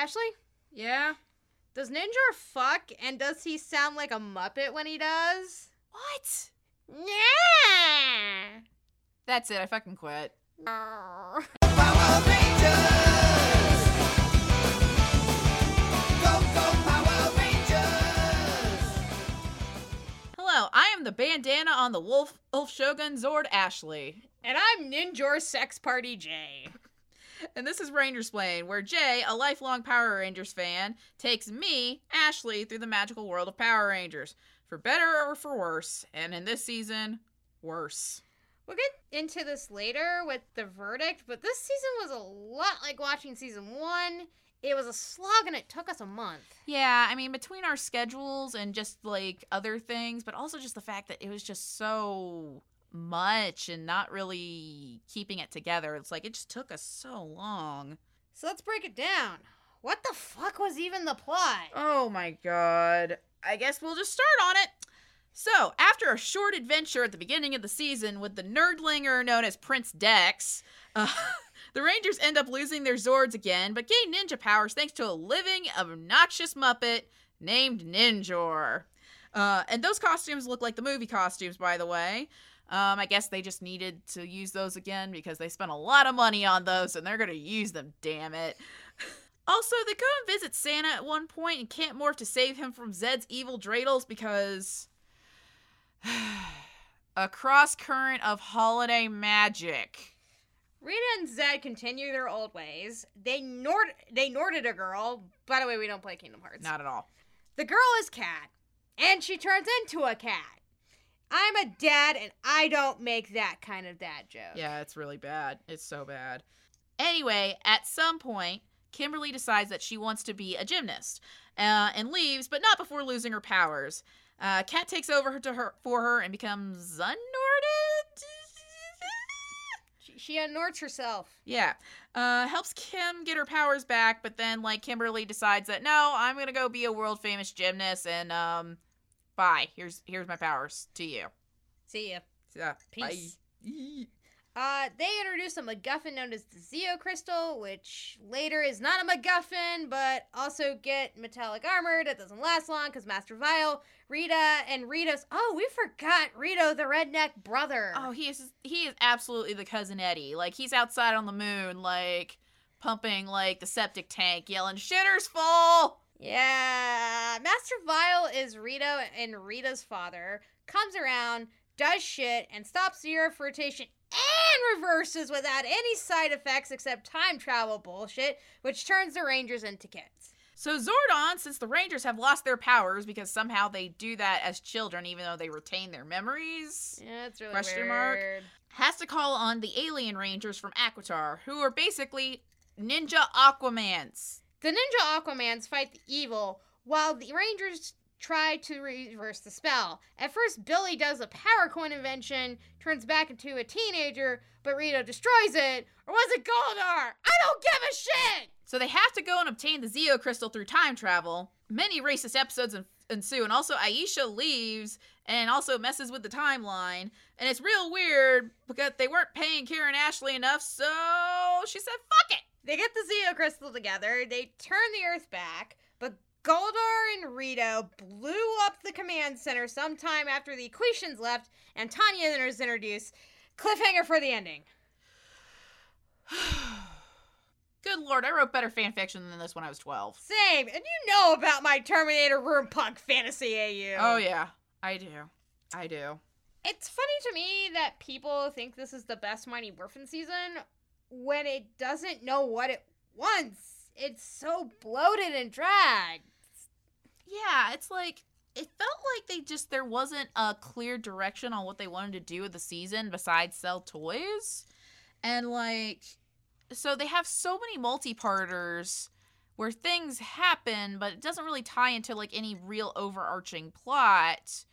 Ashley, Yeah. does Ninjor fuck and does he sound like a Muppet when he does? What? Yeah. That's it. I fucking quit. Power Rangers! Go, go, Power Rangers! Hello, I am the bandana on the Wolf Wolf Shogun Zord Ashley. And I'm Ninjor Sex Party J. And this is Rangers Plain, where Jay, a lifelong Power Rangers fan, takes me, Ashley, through the magical world of Power Rangers. For better or for worse. And in this season, worse. We'll get into this later with the verdict, but this season was a lot like watching season one. It was a slog and it took us a month. Yeah, I mean, between our schedules and just like other things, but also just the fact that it was just so much and not really keeping it together. It's like it just took us so long. So let's break it down. What the fuck was even the plot? Oh my god. I guess we'll just start on it. So, after a short adventure at the beginning of the season with the nerdlinger known as Prince Dex, uh, the Rangers end up losing their Zords again, but gain ninja powers thanks to a living, obnoxious Muppet named Ninjor. Uh, and those costumes look like the movie costumes, by the way. Um, I guess they just needed to use those again because they spent a lot of money on those and they're going to use them, damn it. Also, they go and visit Santa at one point and can't morph to save him from Zedd's evil dreidels because. a cross current of holiday magic. Rita and Zed continue their old ways. They nord they norded a girl. By the way, we don't play Kingdom Hearts. Not at all. The girl is Kat, and she turns into a cat. I'm a dad, and I don't make that kind of dad joke. Yeah, it's really bad. It's so bad. Anyway, at some point, Kimberly decides that she wants to be a gymnast uh, and leaves, but not before losing her powers. Uh, Kat takes over to her for her and becomes unnorted. She, she unnorts herself. Yeah. Uh, helps Kim get her powers back, but then like Kimberly decides that no, I'm gonna go be a world famous gymnast and um, bye. Here's here's my powers to you. See ya. So, Peace. bye. Uh, they introduce a MacGuffin known as the Zeo Crystal, which later is not a MacGuffin, but also get metallic armor that doesn't last long because Master Vile, Rita, and Rita's. Oh, we forgot Rito, the redneck brother. Oh, he is he is absolutely the cousin Eddie. Like he's outside on the moon, like pumping like the septic tank, yelling "Shitter's full." Yeah, Master Vile is Rito and Rita's father. Comes around, does shit, and stops the Earth rotation and reverses without any side effects except time travel bullshit, which turns the Rangers into kids. So Zordon, since the Rangers have lost their powers because somehow they do that as children, even though they retain their memories, Yeah, it's really Question weird. mark? has to call on the alien Rangers from Aquitar, who are basically ninja Aquamans. The Ninja Aquamans fight the evil while the Rangers try to reverse the spell. At first, Billy does a power coin invention, turns back into a teenager, but Rito destroys it. Or was it Goldar? I don't give a shit! So they have to go and obtain the Zeo crystal through time travel. Many racist episodes ensue, and also Aisha leaves and also messes with the timeline. And it's real weird because they weren't paying Karen Ashley enough, so she said, fuck it! They get the Zeo Crystal together, they turn the Earth back, but Goldar and Rito blew up the command center sometime after the Aquitians left, and Tanya is introduced. Cliffhanger for the ending. Good lord, I wrote better fan fiction than this when I was 12. Same, and you know about my Terminator Room Punk fantasy AU. Oh, yeah, I do. I do. It's funny to me that people think this is the best Mighty Morphin season when it doesn't know what it wants. It's so bloated and dragged. Yeah, it's like it felt like they just there wasn't a clear direction on what they wanted to do with the season besides sell toys. And like so they have so many multi-parters where things happen but it doesn't really tie into like any real overarching plot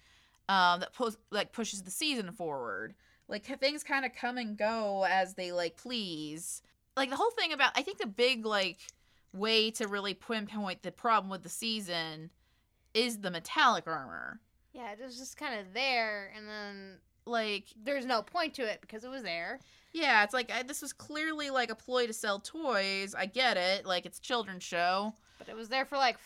um that pu- like pushes the season forward. Like things kind of come and go as they like please. Like the whole thing about I think the big like way to really pinpoint the problem with the season is the metallic armor. Yeah, it was just kind of there, and then Like, there's no point to it because it was there. Yeah, it's like I, this was clearly like a ploy to sell toys. I get it. Like it's a children's show. But it was there for like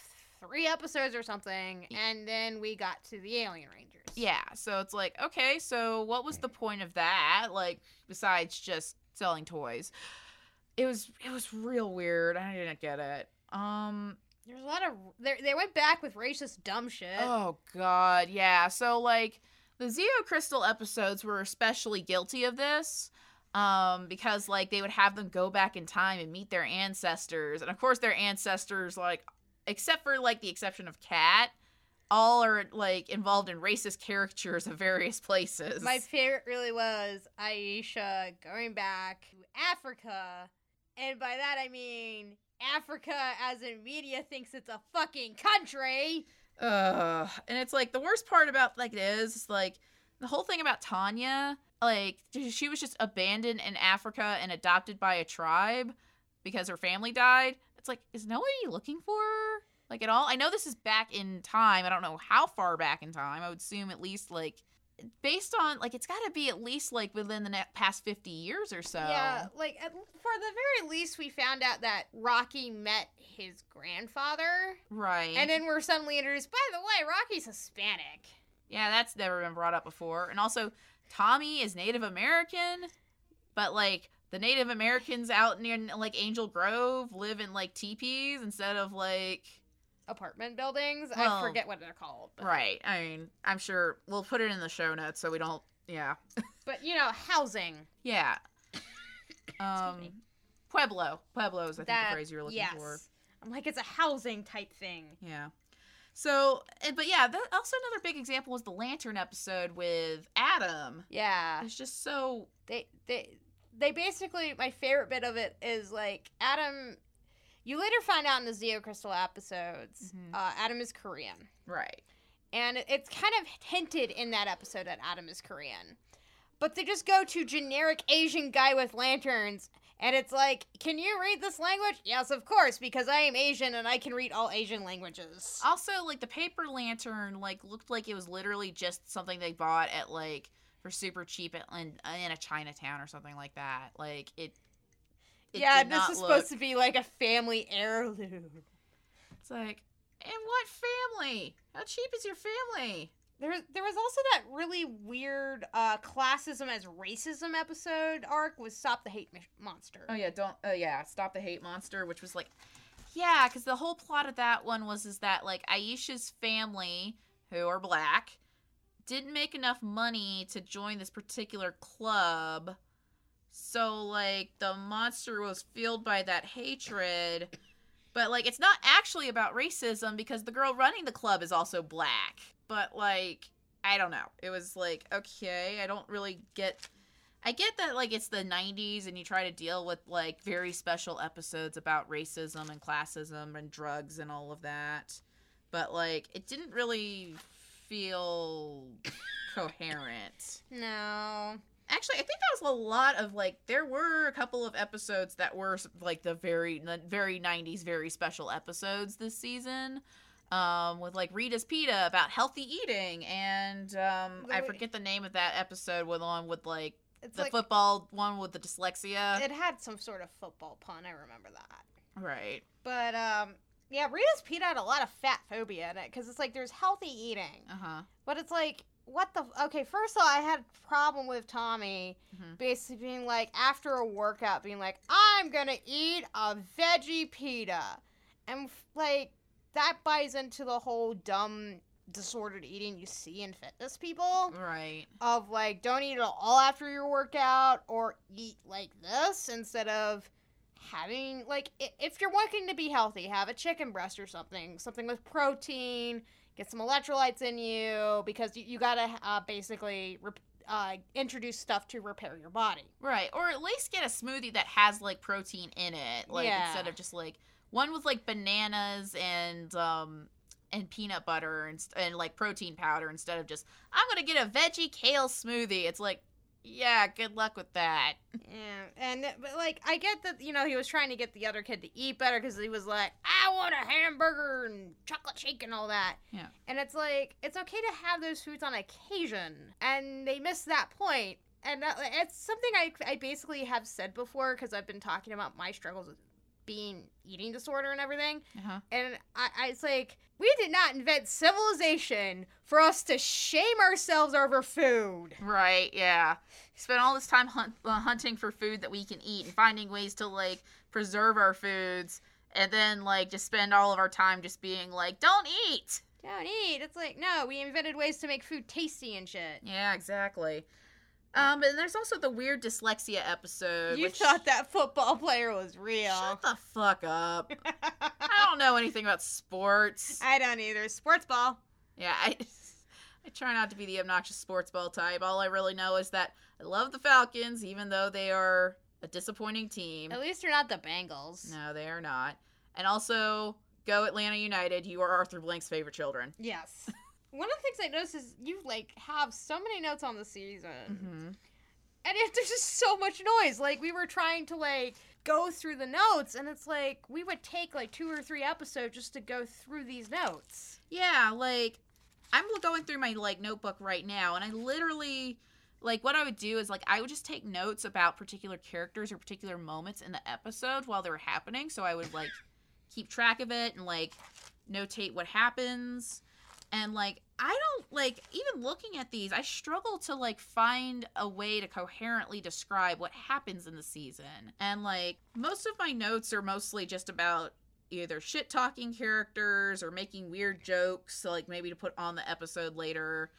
three episodes or something, and then we got to the Alien Rangers. Yeah, so it's like, okay, so what was the point of that? Like besides just selling toys. It was it was real weird. I didn't get it. Um There's a lot of they they went back with racist dumb shit. oh god, yeah. So like the Zeo Crystal episodes were especially guilty of this. Um, because like they would have them go back in time and meet their ancestors. And of course their ancestors, like except for like the exception of Kat, all are like involved in racist caricatures of various places. My favorite really was Aisha going back to Africa, and by that I mean Africa as in media thinks it's a fucking country. Ugh. And it's like the worst part about like it is, is like the whole thing about Tanya, like she was just abandoned in Africa and adopted by a tribe because her family died. It's like, is nobody looking for her? Like at all? I know this is back in time. I don't know how far back in time. I would assume at least like based on like it's got to be at least like within the past 50 years or so. Yeah, like at, for the very least, we found out that Rocky met his grandfather, Right. and then we're suddenly introduced. By the way, Rocky's Hispanic. Yeah, that's never been brought up before. And also, Tommy is Native American, but like the Native Americans out near like Angel Grove live in like teepees instead of like. Apartment buildings. Well, I forget what they're called. But, Right. I mean, I'm sure we'll put it in the show notes so we don't. Yeah. But you know, housing. Yeah. Um. Pueblo. Pueblo is I think that the phrase you're looking yes. for. I'm like, it's a housing type thing. Yeah. So, but yeah, that, also another big example was the Lantern episode with Adam. Yeah. It's just so they they they basically my favorite bit of it is like Adam. You later find out in the Zeo Crystal episodes, Mhm. uh, Adam is Korean, right. and it's kind of hinted in that episode that Adam is Korean, but they just go to generic Asian guy with lanterns. And it's like, can you read this language? Yes, of course, because I am Asian and I can read all Asian languages. Also, like the paper lantern, like looked like it was literally just something they bought at like for super cheap at, in, in a Chinatown or something like that. Like it. It yeah, this is look- supposed to be like a family heirloom. It's like, and what family? How cheap is your family? There, there was also that really weird uh, classism as racism episode arc with Stop the Hate Monster. Oh yeah, don't. Oh yeah, stop the hate monster, which was like, yeah, because the whole plot of that one was is that like Aisha's family, who are black, didn't make enough money to join this particular club, so like the monster was fueled by that hatred. But like, it's not actually about racism because the girl running the club is also black. But like, I don't know. It was like, okay, I don't really get I get that like it's the 90s and you try to deal with like very special episodes about racism and classism and drugs and all of that. But like it didn't really feel coherent. No. Actually, I think that was a lot of like there were a couple of episodes that were like the very very 90s very special episodes this season. Um, with like Rita's Pita about healthy eating, and um, I forget the name of that episode with on with like It's the like football one with the dyslexia. it had some sort of football pun. I remember that. right. But um, yeah, Rita's Pita had a lot of fat phobia in it because it's like there's healthy eating, Uh huh. but it's like what the okay. First of all, I had a problem with Tommy Mhm. basically being like after a workout, being like, I'm gonna eat a veggie pita, and like that buys into the whole dumb disordered eating you see in fitness people Right. of like don't eat it all after your workout or eat like this instead of having like if you're wanting to be healthy have a chicken breast or something something with protein get some electrolytes in you because you, you gotta uh, basically rep- uh, introduce stuff to repair your body Right. Or at least get a smoothie that has like protein in it, like Yeah. instead of just like one with like bananas and um and peanut butter and and like protein powder instead of just I'm gonna get a veggie kale smoothie. It's like, yeah, good luck with that. Yeah, and but like I get that you know he was trying to get the other kid to eat better because he was like, I want a hamburger and chocolate shake and all that. Yeah. And it's like it's okay to have those foods on occasion, and they missed that point. and uh, it's something I, I basically have said before because I've been talking about my struggles with being eating disorder and everything. Uh-huh. And I, I it's like we did not invent civilization for us to shame ourselves over food. Right, yeah. Spend all this time hunt, uh, hunting for food that we can eat and finding ways to like preserve our foods and then like just spend all of our time just being like don't eat. Don't eat. It's like no, we invented ways to make food tasty and shit. Yeah, exactly. Um and there's also the weird dyslexia episode You which thought that football player was real. Shut the fuck up. I don't know anything about sports. I don't either. Sports ball. Yeah, I I try not to be the obnoxious sports ball type. All I really know is that I love the Falcons, even though they are a disappointing team. At least they're not the Bengals. No, they are not. And also, go Atlanta United. You are Arthur Blank's favorite children. Yes. One of the things I noticed is you like have so many notes on the season, Mm-hmm. and it, there's just so much noise. Like we were trying to like go through the notes, and it's like we would take like two or three episodes just to go through these notes. Yeah, like I'm going through my like notebook right now, and I literally like what I would do is like I would just take notes about particular characters or particular moments in the episode while they were happening, so I would like keep track of it and like notate what happens. And like I don't like even looking at these, I struggle to like find a way to coherently describe what happens in the season. And like most of my notes are mostly just about either shit talking characters or making weird jokes, like maybe to put on the episode later.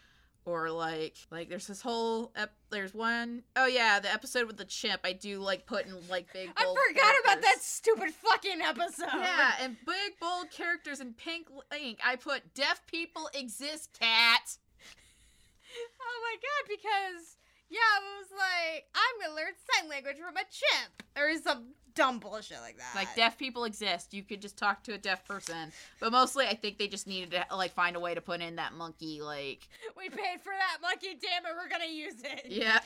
Or like, like there's this whole ep- there's one oh yeah the episode with the chimp I do like put in like big I forgot about that stupid fucking episode. Yeah, and big bold characters in pink ink. I put deaf people exist, Kat. Oh my god, because yeah, it was like I'm gonna learn sign language from a chimp or some dumb bullshit like that. Like deaf people exist. You could just talk to a deaf person. But mostly, I think they just needed to like find a way to put in that monkey. Like, we paid for that monkey. Damn it, we're gonna use it. yeah.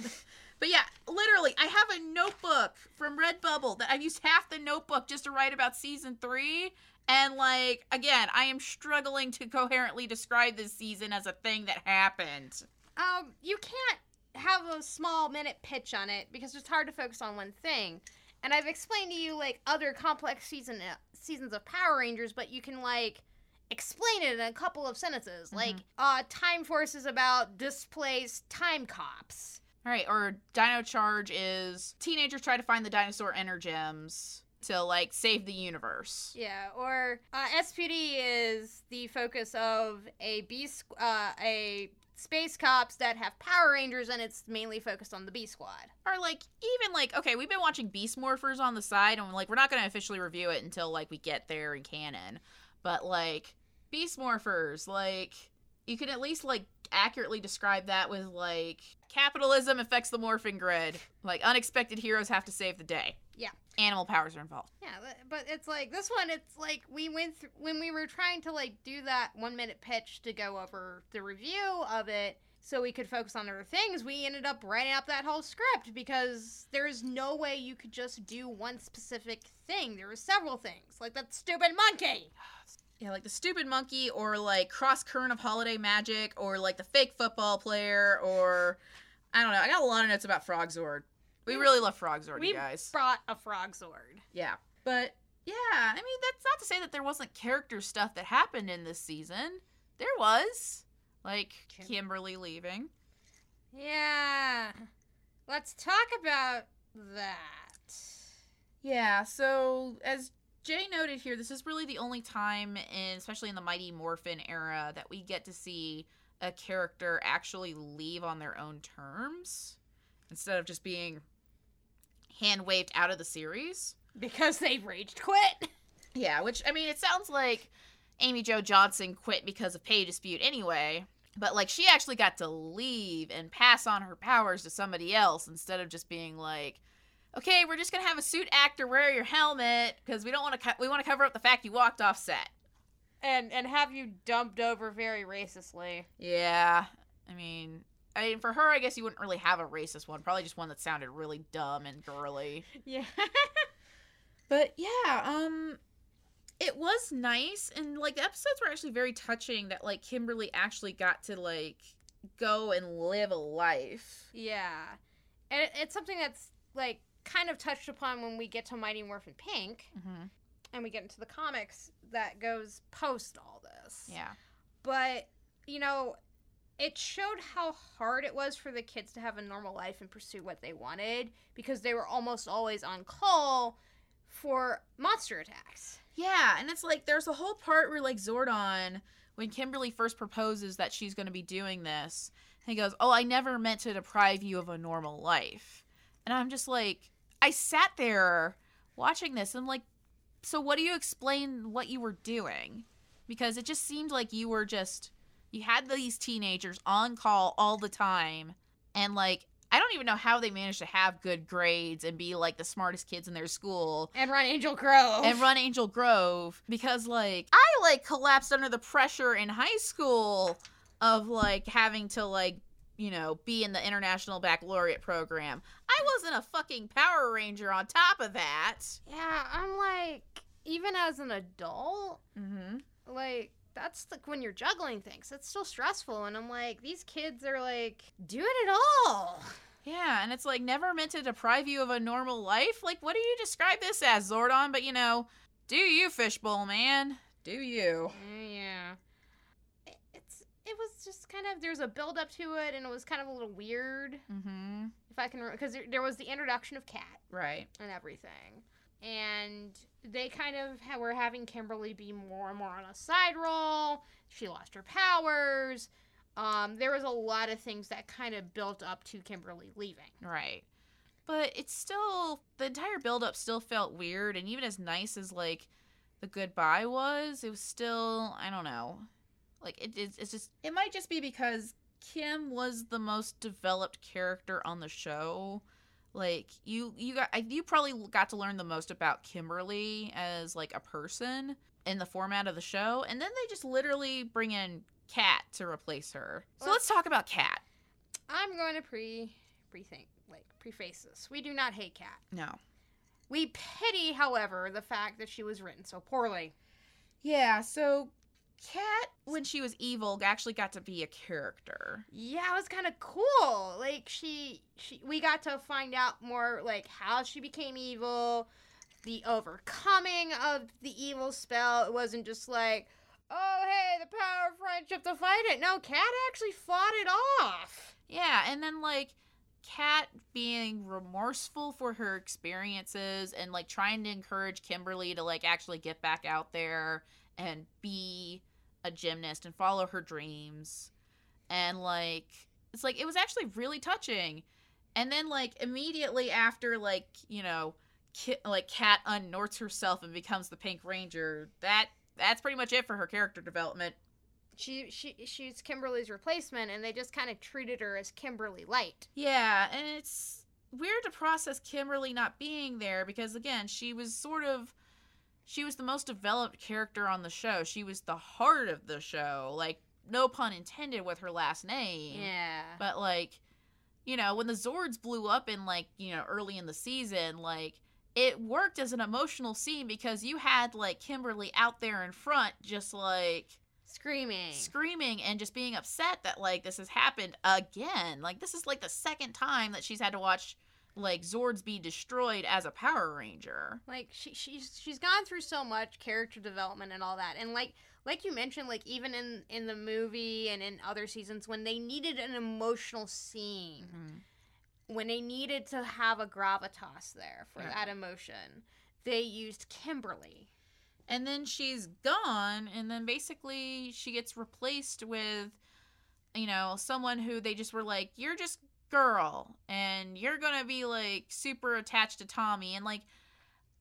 But yeah, literally, I have a notebook from Redbubble that I've used half the notebook just to write about season three. And like again, I am struggling to coherently describe this season as a thing that happened. Um, you can't have a small minute pitch on it because it's hard to focus on one thing. And I've explained to you like other complex season uh, seasons of Power Rangers, but you can like explain it in a couple of sentences. Like, uh, Time Force is about displaced time cops. All right, or Dino Charge is teenagers try to find the dinosaur energems to like save the universe. Yeah, or uh, SPD is the focus of a B uh, a space cops that have Power Rangers, and it's mainly focused on the B Squad. Or like even like okay, we've been watching Beast Morphers on the side, and like we're not gonna officially review it until like we get there in canon. But like Beast Morphers, like you can at least like accurately describe that with like capitalism affects the morphing grid. Like unexpected heroes have to save the day. Yeah. Animal powers are involved. Yeah, but- it's like this one. It's like we went through when we were trying to like do that one minute pitch to go over the review of it, so we could focus on other things. We ended up writing up that whole script because there's no way you could just do one specific thing. There were several things, like that stupid monkey. Yeah, like the stupid monkey, or like cross current of holiday magic, or like the fake football player, or I don't know. I got a lot of notes about Frogzord. We really love Frogzord, We you guys. brought a frog sword. Yeah, but yeah, I mean that's not to say that there wasn't character stuff that happened in this season. There was, like Kim- Kimberly leaving. Yeah. Let's talk about that. Yeah, so as Jay noted here, this is really the only time, in, especially in the Mighty Morphin era, that we get to see a character actually leave on their own terms instead of just being hand waved out of the series. Because they raged quit. Yeah, which I mean, it sounds like Amy Jo Johnson quit because of pay dispute anyway. But like, she actually got to leave and pass on her powers to somebody else instead of just being like, "Okay, we're just gonna have a suit actor wear your helmet because we don't want to. Co- we want to cover up the fact you walked off set." And and have you dumped over very racistly. Yeah, I mean, I mean, for her, I guess you wouldn't really have a racist one. Probably just one that sounded really dumb and girly. Yeah. But yeah, um it was nice and like the episodes were actually very touching that like Kimberly actually got to like go and live a life. yeah. and it, it's something that's like kind of touched upon when we get to Mighty Morphin Pink Mm-hmm. and we get into the comics that goes post all this. Yeah. But, you know, it showed how hard it was for the kids to have a normal life and pursue what they wanted because they were almost always on call for monster attacks. Yeah, and it's like there's a whole part where like Zordon, when Kimberly first proposes that she's going to be doing this, he goes, "Oh, I never meant to deprive you of a normal life," and I'm just like, I sat there watching this, and I'm like, so what do you explain what you were doing? Because it just seemed like you were just you had these teenagers on call all the time, and like. I don't even know how they managed to have good grades and be like the smartest kids in their school And run Angel Grove. and run Angel Grove because like I like collapsed under the pressure in high school of like having to like you know be in the international baccalaureate program. I wasn't a fucking Power Ranger on top of that. Yeah, I'm like, even as an adult, Mm-hmm. like, that's like when you're juggling things. It's still stressful. And I'm like, these kids are like doing it all. Yeah, and it's like never meant to deprive you of a normal life. Like, what do you describe this as, Zordon? But you know, do you, Fishbowl man? Do you? Yeah. It- was just kind of there's a build up to it and it was kind of a little weird Mm-hmm. if I can because there, there was the introduction of Kat Right. and everything. And they kind of ha- were having Kimberly be more and more on a side role. She lost her powers. Um, there was a lot of things that kind of built up to Kimberly leaving. Right. But it's still the entire buildup still felt weird, and even as nice as like the goodbye was, it was still I don't know. Like it, it's, it's just it might just be because Kim was the most developed character on the show. Like you you got you probably got to learn the most about Kimberly as like a person in the format of the show, and then they just literally bring in Kat to replace her. So Well- let's talk about Kat. I'm going to pre pre-think like preface this. We do not hate Kat. No. We pity, however, the fact that she was written so poorly. Yeah, so Kat, when she was evil, actually got to be a character. Yeah, it was kind of cool. Like she, she, we got to find out more like how she became evil, the overcoming of the evil spell. It wasn't just like, oh hey, the power of friendship to fight it. No, Kat actually fought it off. Yeah, and then like Kat being remorseful for her experiences and like trying to encourage Kimberly to like actually get back out there and be a gymnast and follow her dreams. And like it's like it was actually really touching. And then like immediately after like, you know, Ki- like Kat unnorts herself and becomes the Pink Ranger, that that's pretty much it for her character development. She, she, she's Kimberly's replacement, and they just kind of treated her as Kimberly Light. Yeah, and it's weird to process Kimberly not being there because again, she was sort of she was the most developed character on the show. She was the heart of the show. Like no pun intended with her last name. Yeah. But like, you know, when the Zords blew up in like, you know, early in the season, like it worked as an emotional scene because you had like Kimberly out there in front just like Screaming. screaming and just being upset that like this has happened again. Like this is like the second time that she's had to watch like Zords be destroyed as a Power Ranger. like she she's she's gone through so much character development and all that and like like you mentioned like even in in the movie and in other seasons when they needed an emotional scene mm-hmm. when they needed to have a gravitas there for Yeah. that emotion they used kimberly And then she's gone and then basically she gets replaced with you know, someone who they just were like, You're just girl and you're gonna be like super attached to Tommy and like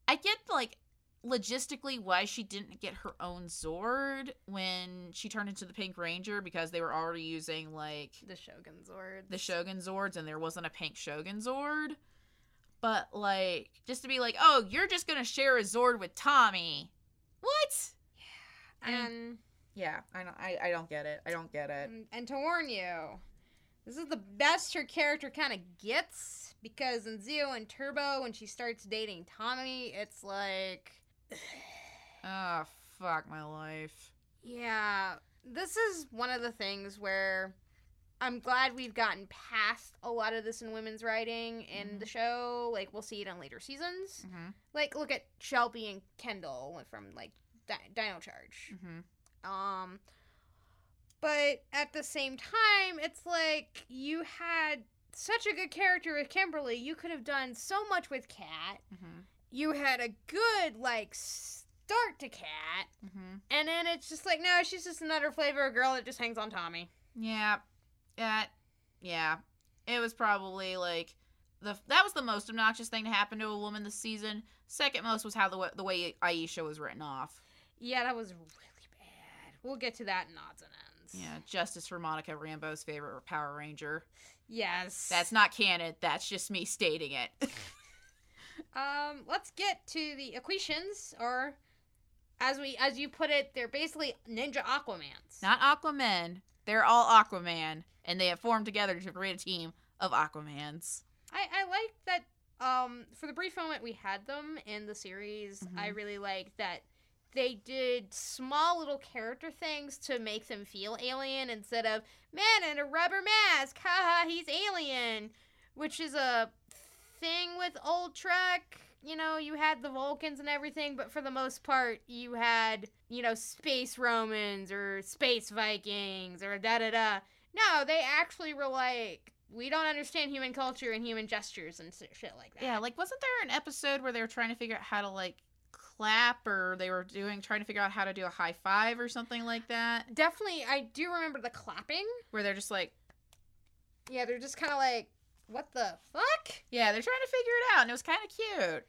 I get like logistically why she didn't get her own Zord when she turned into the Pink Ranger because they were already using like the shogun zord the Shogun Zords and there wasn't a pink Shogun Zord. But like just to be like, oh, you're just gonna share a Zord with Tommy. What? Mean- and Yeah, I don't I, I don't get it. I don't get it. and, and to warn you this is the best her character kind of gets because in Zeo and Turbo when she starts dating Tommy it's like Oh fuck my life. Yeah, this is one of the things where I'm glad we've gotten past a lot of this in women's writing in Mhm. the show. Like we'll see it in later seasons. Mm-hmm. Like look at Shelby and Kendall from like Di- Dino Charge. Mm-hmm. Um, but at the same time, it's like you had such a good character with Kimberly. You could have done so much with Kat. Mm-hmm. You had a good like start to Kat, Mm-hmm. and then it's just like no, she's just another flavor of girl that just hangs on Tommy. Yeah, that, yeah, it was probably like the that was the most obnoxious thing to happen to a woman this season. Second most was how the way, the way Aisha was written off. Yeah, that was really bad. We'll get to that in odds and. Yeah, justice for Monica Rambeau's favorite Power Ranger. Yes. That's not canon. That's just me stating it. Um, let's get to the Aquitians, or as we as you put it, they're basically ninja Aquamans. not Aquaman. They're all Aquaman, and they have formed together to create a team of Aquamans. I I like that. Um, for the brief moment we had them in the series, I Mhm. really like that they did small little character things to make them feel alien instead of man in a rubber mask, haha, he's alien, which is a thing with old Trek. You know, you had the Vulcans and everything, but for the most part, you had you know space Romans or space Vikings or da da da. No, they actually were like, we don't understand human culture and human gestures and shit like that. Yeah, like wasn't there an episode where they were trying to figure out how to like clap, or they were doing trying to figure out how to do a high five or something like that? definitely, I do remember the clapping. Where they're just like, Yeah, they're just kind of like, what the fuck? yeah, they're trying to figure it out, and it was kind of cute.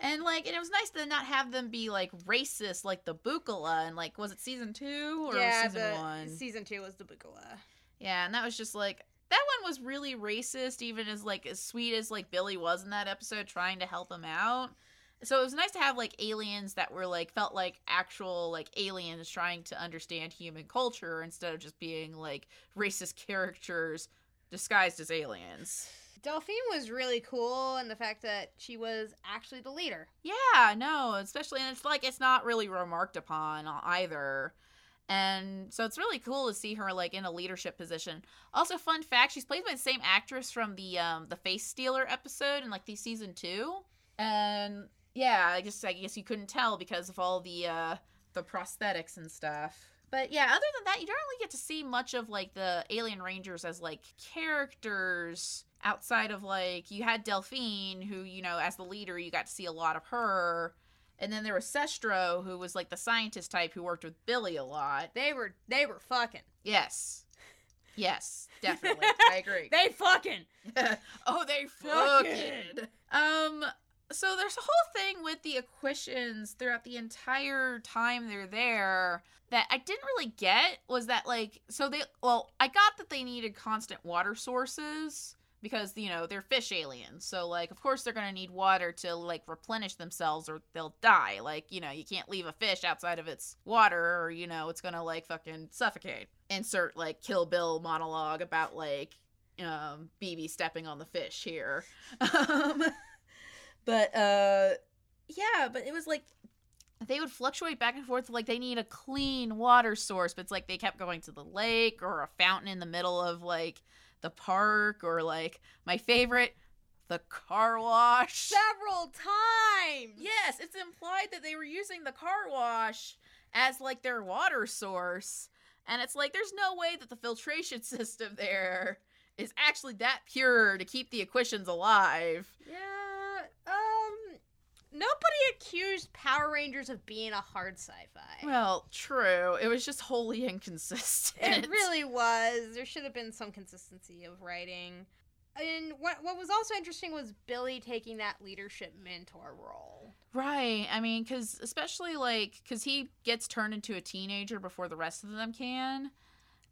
And like, and it was nice to not have them be like racist, like the Bukala, and like, was it season two or yeah, season one? season two was the Bukala. Yeah, and that was just like that one was really racist, even as like as sweet as like Billy was in that episode, trying to help him out. So it was nice to have like aliens that were like felt like actual like aliens trying to understand human culture instead of just being like racist characters disguised as aliens. Delphine was really cool, and the fact that she was actually the leader. Yeah, no, especially and it's like it's not really remarked upon either. And so it's really cool to see her like in a leadership position. Also, fun fact, she's played by the same actress from the um the Face Stealer episode in like the season two. And yeah, I guess I guess you couldn't tell because of all the uh the prosthetics and stuff. But yeah, other than that, you don't really get to see much of like the Alien Rangers as like characters outside of like you had Delphine, who you know as the leader, you got to see a lot of her, and then there was Cestro, who was like the scientist type who worked with Billy a lot. They were they were fucking. Yes, yes, definitely, I agree. They fucking. oh, they Fucking. fucking. Um. So there's a whole thing with the Aquitians throughout the entire time they're there that I didn't really get was that like so they well I got that they needed constant water sources because you know they're fish aliens. So like of course they're gonna need water to like replenish themselves or they'll die. Like you know you can't leave a fish outside of its water or you know it's gonna like fucking suffocate. Insert like Kill Bill monologue about like um BB stepping on the fish here. Um but uh yeah but it was like they would fluctuate back and forth like they need a clean water source but it's like they kept going to the lake or a fountain in the middle of like the park or like my favorite the car wash Several times. yes it's implied that they were using the car wash as like their water source and it's like there's no way that the filtration system there is actually that pure to keep the Aquitians alive Yeah. Nobody accused Power Rangers of being a hard sci-fi. Well, true. It was just wholly inconsistent. It really was. There should have been some consistency of writing. And what what was also interesting was Billy taking that leadership mentor role. right. I mean, because especially like because he gets turned into a teenager before the rest of them can,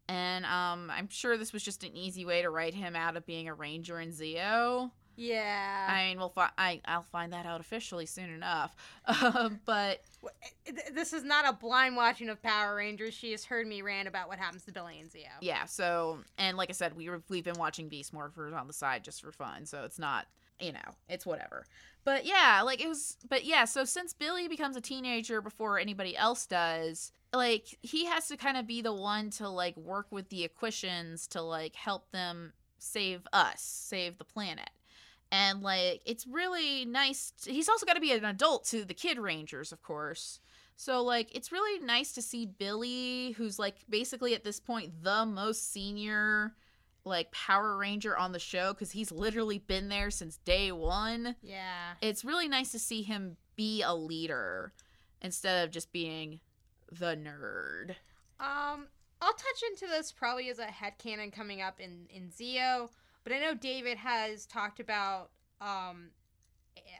and um, I'm sure this was just an easy way to write him out of being a ranger in Zeo. Yeah. I mean, we'll fi- I I'll find that out officially soon enough. Um, but this is not a blind watching of Power Rangers. She has heard me rant about what happens to Billy and Zeo. yeah. So and like I said, we were, we've been watching Beast Morphers on the side just for fun. So it's not you know it's whatever. But yeah, like it was. But yeah, so since Billy becomes a teenager before anybody else does, like he has to kind of be the one to like work with the Aquitians to like help them save us, save the planet. And like it's really nice. t- he's also got to be an adult to the Kid Rangers, of course. So like it's really nice to see Billy, who's like basically at this point the most senior like Power Ranger on the show because he's literally been there since day one Yeah. it's really nice to see him be a leader instead of just being the nerd. Um, I'll touch into this probably as a head headcanon coming up in in Zeo, but I know David has talked about um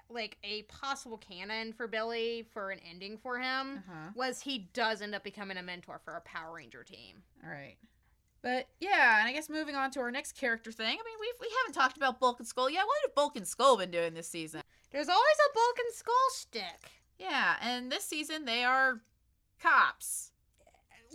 like a possible canon for Billy for an ending for him Uh-huh. was he does end up becoming a mentor for a Power Ranger team. All right. But yeah, and I guess moving on to our next character thing. I mean, we we haven't talked about Bulk and Skull yet. What have Bulk and Skull been doing this season? There's always a Bulk and Skull stick. Yeah, and this season they are cops.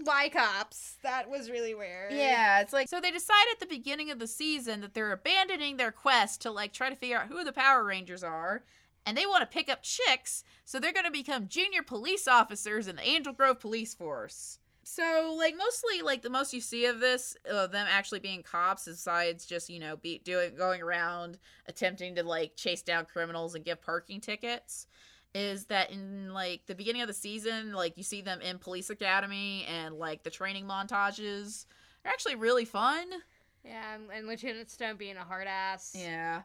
Y cops. That was really weird. Yeah, it's like so they decide at the beginning of the season that they're abandoning their quest to like try to figure out who the Power Rangers are, and they want to pick up chicks, so they're going to become junior police officers in the Angel Grove Police Force. So like mostly like the most you see of this of them actually being cops besides just, you know, be doing going around attempting to like chase down criminals and give parking tickets is that in like the beginning of the season, like you see them in police academy and like the training montages are actually really fun. Yeah, and, and Lieutenant Stone being a hard ass. Yeah.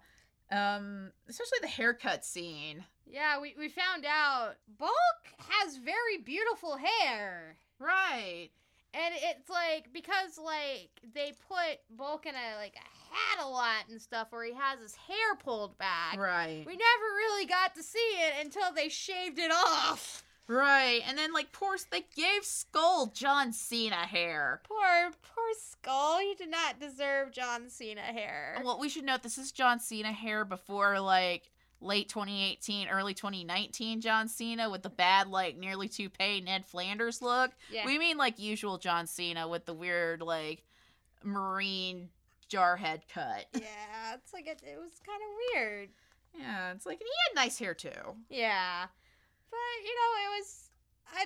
Um, especially the haircut scene. Yeah, we, we found out Bulk has very beautiful hair. Right. And it's like because like they put Bulk in a like a hat a lot and stuff where he has his hair pulled back. Right. We never really got to see it until they shaved it off. Right. And then like poor they gave Skull John Cena hair. Poor poor Skull. you did not deserve John Cena hair. Well, we should note this is John Cena hair before like late 2018, early 2019 John Cena with the bad like nearly toupee Ned Flanders look. Yeah. We mean like usual John Cena with the weird like marine jarhead cut. yeah, it's like it, it was kind of weird. Yeah, it's like and he had nice hair too. Yeah, but you know, it was I.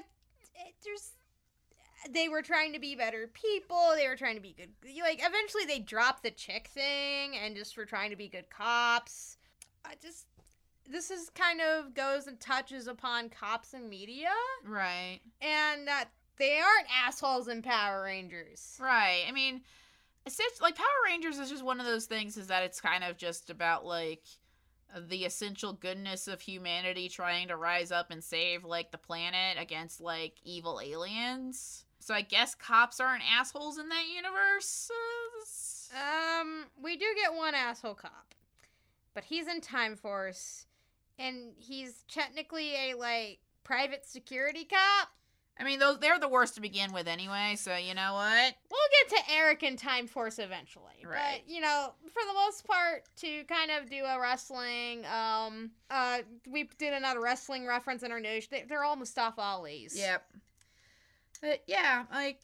It, there's they were trying to be better people. They were trying to be good. you- Like eventually, they dropped the chick thing and just were trying to be good cops. I just this is kind of goes and touches upon cops and media Right. and that they aren't assholes in Power Rangers. Right. I mean, essentially, like Power Rangers is just one of those things. Is that it's kind of just about like the essential goodness of humanity trying to rise up and save like the planet against like evil aliens. So I guess cops aren't assholes in that universe. Um, we do get one asshole cop, but he's in Time Force, and he's technically a like private security cop. I mean, those they're the worst to begin with anyway. So you know what? We'll get to Eric in Time Force eventually, Right. but you know, for the most part, to kind of do a wrestling, um, uh, we did another wrestling reference in our news. They, they're all Mustafa Ali's. Yep. But yeah, like,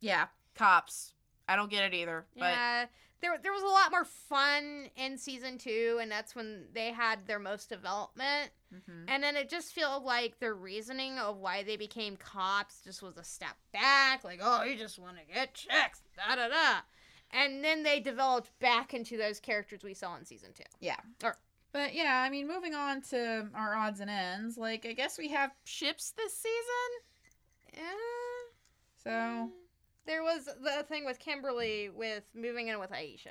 yeah, cops. I don't get it either. But Yeah, there there was a lot more fun in season two, and that's when they had their most development. Mhm. And then it just felt like the reasoning of why they became cops just was a step back. Like, oh, you just want to get checks, da da da. And then they developed back into those characters we saw in season two. Yeah. Or- But yeah, I mean, moving on to our odds and ends, like, I guess we have ships this season. Yeah. So, There was the thing with Kimberly with moving in with Aisha.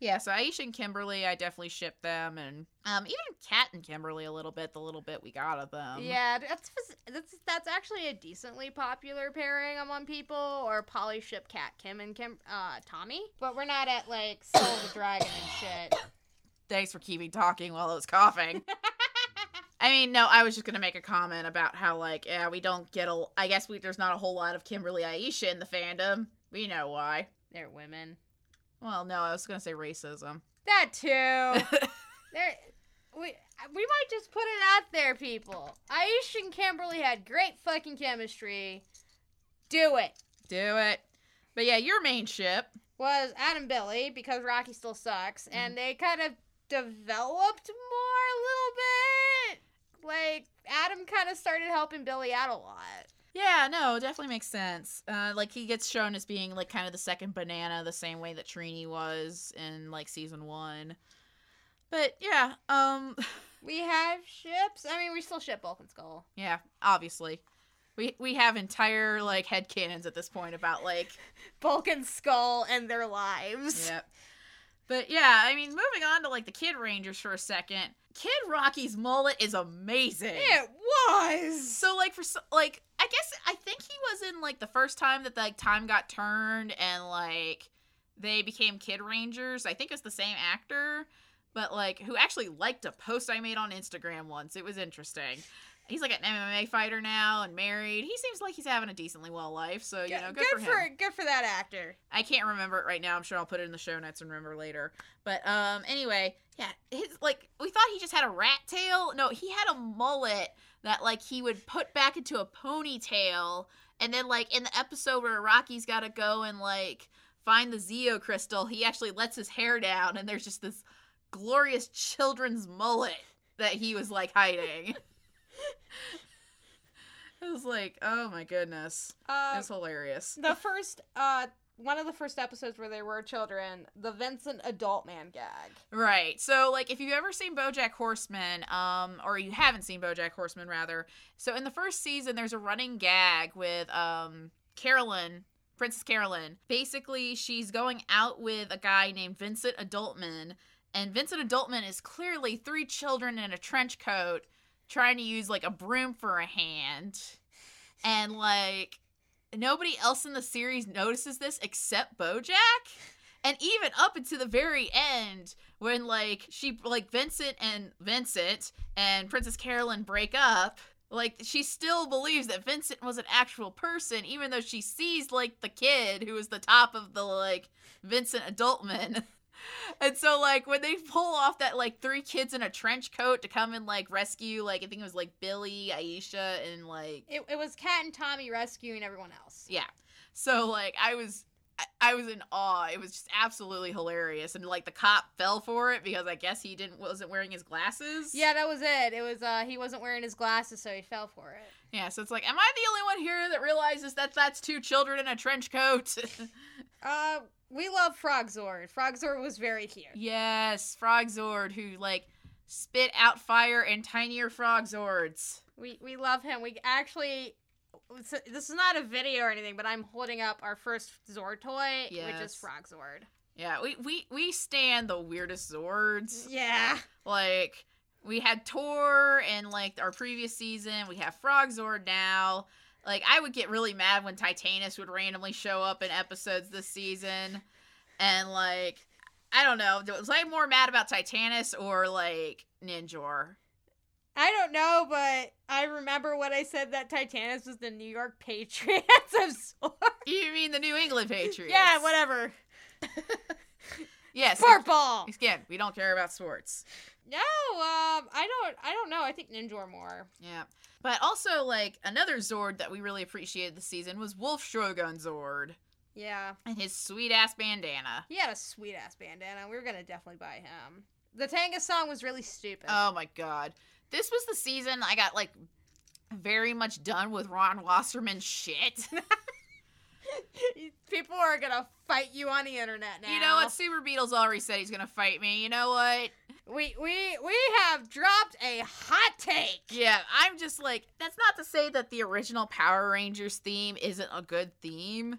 yeah, so Aisha and Kimberly, I definitely ship them. And um, even Kat and Kimberly a little bit, the little bit we got of them. yeah, that's that's that's actually a decently popular pairing among people, or poly ship Kat Kim and Kim uh Tommy. But we're not at like Soul the Dragon and shit. Thanks for keeping talking while I was coughing. I mean, no, I was just gonna make a comment about how, like, yeah, we don't get a. I guess we there's not a whole lot of Kimberly Aisha in the fandom. We know why. They're women. Well, no, I was gonna say racism. That too. There, we we might just put it out there, people. Aisha and Kimberly had great fucking chemistry. Do it. Do it. But yeah, your main ship. Was Adam Billy because Rocky still sucks, and mm-hmm. they kind of developed more a little bit. Like Adam kind of started helping Billy out a lot. Yeah, no, definitely makes sense. Uh, like he gets shown as being like kind of the second banana, the same way that Trini was in like season one. But yeah, um, We have ships. I mean, we still ship Bulk and Skull. yeah, obviously, we we have entire like head cannons at this point about like Bulk and Skull and their lives. Yep. But yeah, I mean, moving on to like the Kid Rangers for a second. Kid Rocky's mullet is amazing. It was. So like for like I guess I think he was in like the first time that like time got turned and like they became Kid Rangers. I think it's the same actor, but like who actually liked a post I made on Instagram once. It was interesting. He's like an MMA fighter now and married. He seems like he's having a decently well life, so you know, good, for him. good for that actor. I can't remember it right now. I'm sure I'll put it in the show notes and remember later. But um anyway, yeah, his like we thought he just had a rat tail. No, he had a mullet that like he would put back into a ponytail and then like in the episode where Rocky's got to go and like find the Zeo crystal, he actually lets his hair down and there's just this glorious children's mullet that he was like hiding. it was like, oh my goodness. Uh, It's hilarious. the first, uh, one of the first episodes where they were children, the Vincent Adultman gag. Right. So, like, if you've ever seen BoJack Horseman, um, or you haven't seen BoJack Horseman, rather, so in the first season, there's a running gag with um Carolyn, Princess Carolyn. Basically, she's going out with a guy named Vincent Adultman, and Vincent Adultman is clearly three children in a trench coat trying to use like a broom for a hand, and like nobody else in the series notices this except Bojack. And even up until the very end, when like she like Vincent and Vincent and Princess Carolyn break up, like she still believes that Vincent was an actual person, even though she sees like the kid who was the top of the like Vincent Adultman. And so like when they pull off that like three kids in a trench coat to come and like rescue like I think it was like Billy, Aisha, and like It, it was Kat and Tommy rescuing everyone else. yeah. So like I was I, I was in awe. It was just absolutely hilarious. And like the cop fell for it because I guess he didn't wasn't wearing his glasses. Yeah, that was it. It was uh he wasn't wearing his glasses, so he fell for it. Yeah, so it's like, am I the only one here that realizes that that's two children in a trench coat? Uh, we love Frogzord. Frogzord was very cute. yes, Frogzord who like spit out fire and tinier Frogzords. We we love him. We actually. This is not a video or anything, but I'm holding up our first Zord toy, which is Yes. Frogzord. Yeah, we we we stand the weirdest Zords. Yeah. Like we had Tor in like our previous season. We have Frogzord now. Like I would get really mad when Titanus would randomly show up in episodes this season, and like I don't know, was I more mad about Titanus or like Ninjor? I don't know, but I remember what I said that Titanus was the New York Patriots of Zord. You mean the New England Patriots? Yeah, whatever. Yes. Purple. Again, we don't care about sports. No, um, I don't. I don't know. I think Ninjor more. Yeah. But also, like, another Zord that we really appreciated this season was Wolf Shogun Zord Yeah, and his sweet ass bandana. he had a sweet ass bandana. We were gonna definitely buy him. The Tenga song was really stupid. Oh my god. This was the season I got, like, very much done with Ron Wasserman shit. People are gonna fight you on the internet now. you know what? Super Beetles already said he's gonna fight me. You know what? We we we have dropped a hot take. Yeah, I'm just like, that's not to say that the original Power Rangers theme isn't a good theme,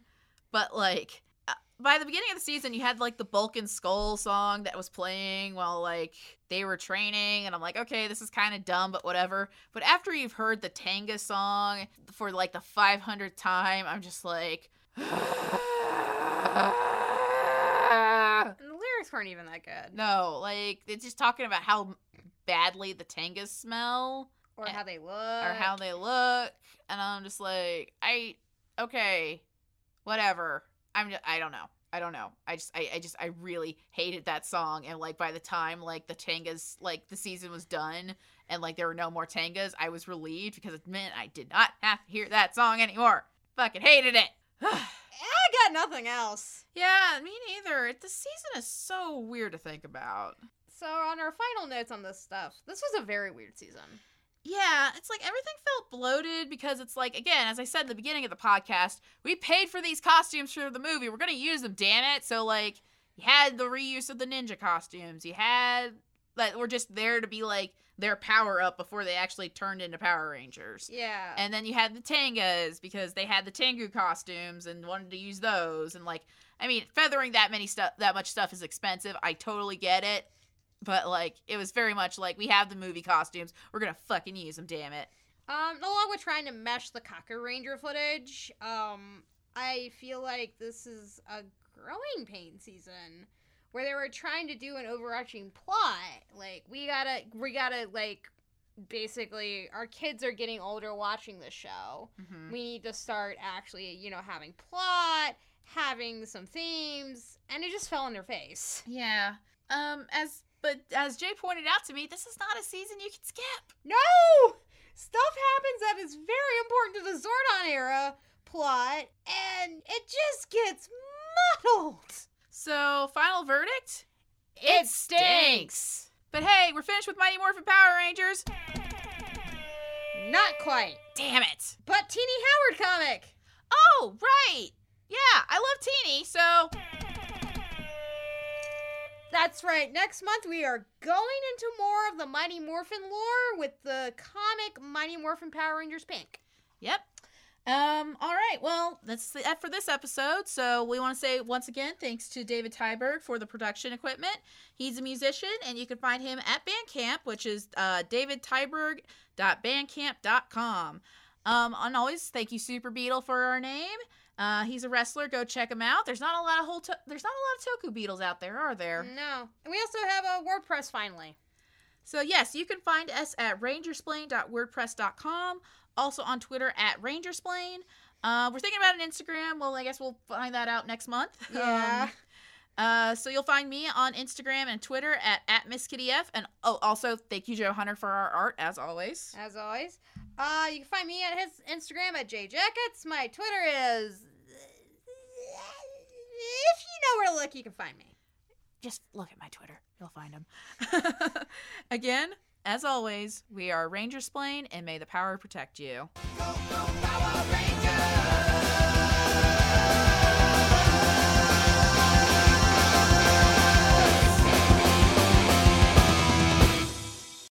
but like, uh, by the beginning of the season, you had like the Bulk and Skull song that was playing while like they were training, and I'm like, okay, this is kind of dumb, but whatever. But after you've heard the Tenga song for like the 500th time, I'm just like, lyrics weren't even that good, no, like it's just talking about how badly the Tengas smell. or how they look, or how they look and i'm just like i okay whatever. I'm just, i don't know. I don't know. I just I, I just i really hated that song and like by the time like the tengas like the season was done and like there were no more tengas i was relieved because it meant i did not have to hear that song anymore. Fucking hated it I got nothing else. yeah me neither the season is so weird to think about So on our final notes on this stuff, this was a very weird season. Yeah, it's like everything felt bloated because it's like again, as I said at the beginning of the podcast, we paid for these costumes for the movie. We're gonna use them, damn it. So like, you had the reuse of the ninja costumes. You had that were just there to be like their power up before they actually turned into Power Rangers. Yeah. And then you had the Tengas because they had the Tengu costumes and wanted to use those. And like, I mean, feathering that many stuff, that much stuff is expensive. I totally get it. But like, it was very much like we have the movie costumes. We're gonna fucking use them. Damn it. Um, along with trying to mesh the Kaku Ranger footage, um, I feel like this is a growing pain season where they were trying to do an overarching plot. Like we gotta, we gotta like, basically, our kids are getting older watching this show. Mhm. We need to start actually, you know, having plot, having some themes, and it just fell in their face. Yeah. Um. As but as Jay pointed out to me, this is not a season you can skip. No! Stuff happens that is very important to the Zordon era plot, and it just gets muddled. So final verdict. It stinks. But hey, we're finished with Mighty Morphin Power Rangers. Not quite. Damn it. But Tini Howard comic. Oh, right. Yeah, I love Teeny, so That's right. Next month we are going into more of the Mighty Morphin lore with the comic Mighty Morphin Power Rangers Pink. Yep. Um, all right. Well, that's it for this episode. So we want to say once again thanks to David Tyberg for the production equipment. He's a musician, and you can find him at Bandcamp, which is uh, davidtyberg.bandcamp.com. Um, and always thank you, Super Beetle, for our name. Uh, he's a wrestler. Go check him out. There's not a lot of whole. To- there's not a lot of Toku Beetles out there, are there? No. And we also have a WordPress finally. So yes, you can find us at rangersplain.wordpress.com. Also on Twitter at rangersplain. Uh, we're thinking about an Instagram. Well, I guess we'll find that out next month. Yeah. Um, uh, so you'll find me on Instagram and Twitter at at MissKittyF. And oh, also thank you, Joe Hunter, for our art as always. As always. Uh, you can find me at his Instagram at jjackets. My Twitter is. If you know where to look, you can find me. Just look at my Twitter. You'll find them. Again, as always, we are Rangersplain, and may the power protect you. Go, go!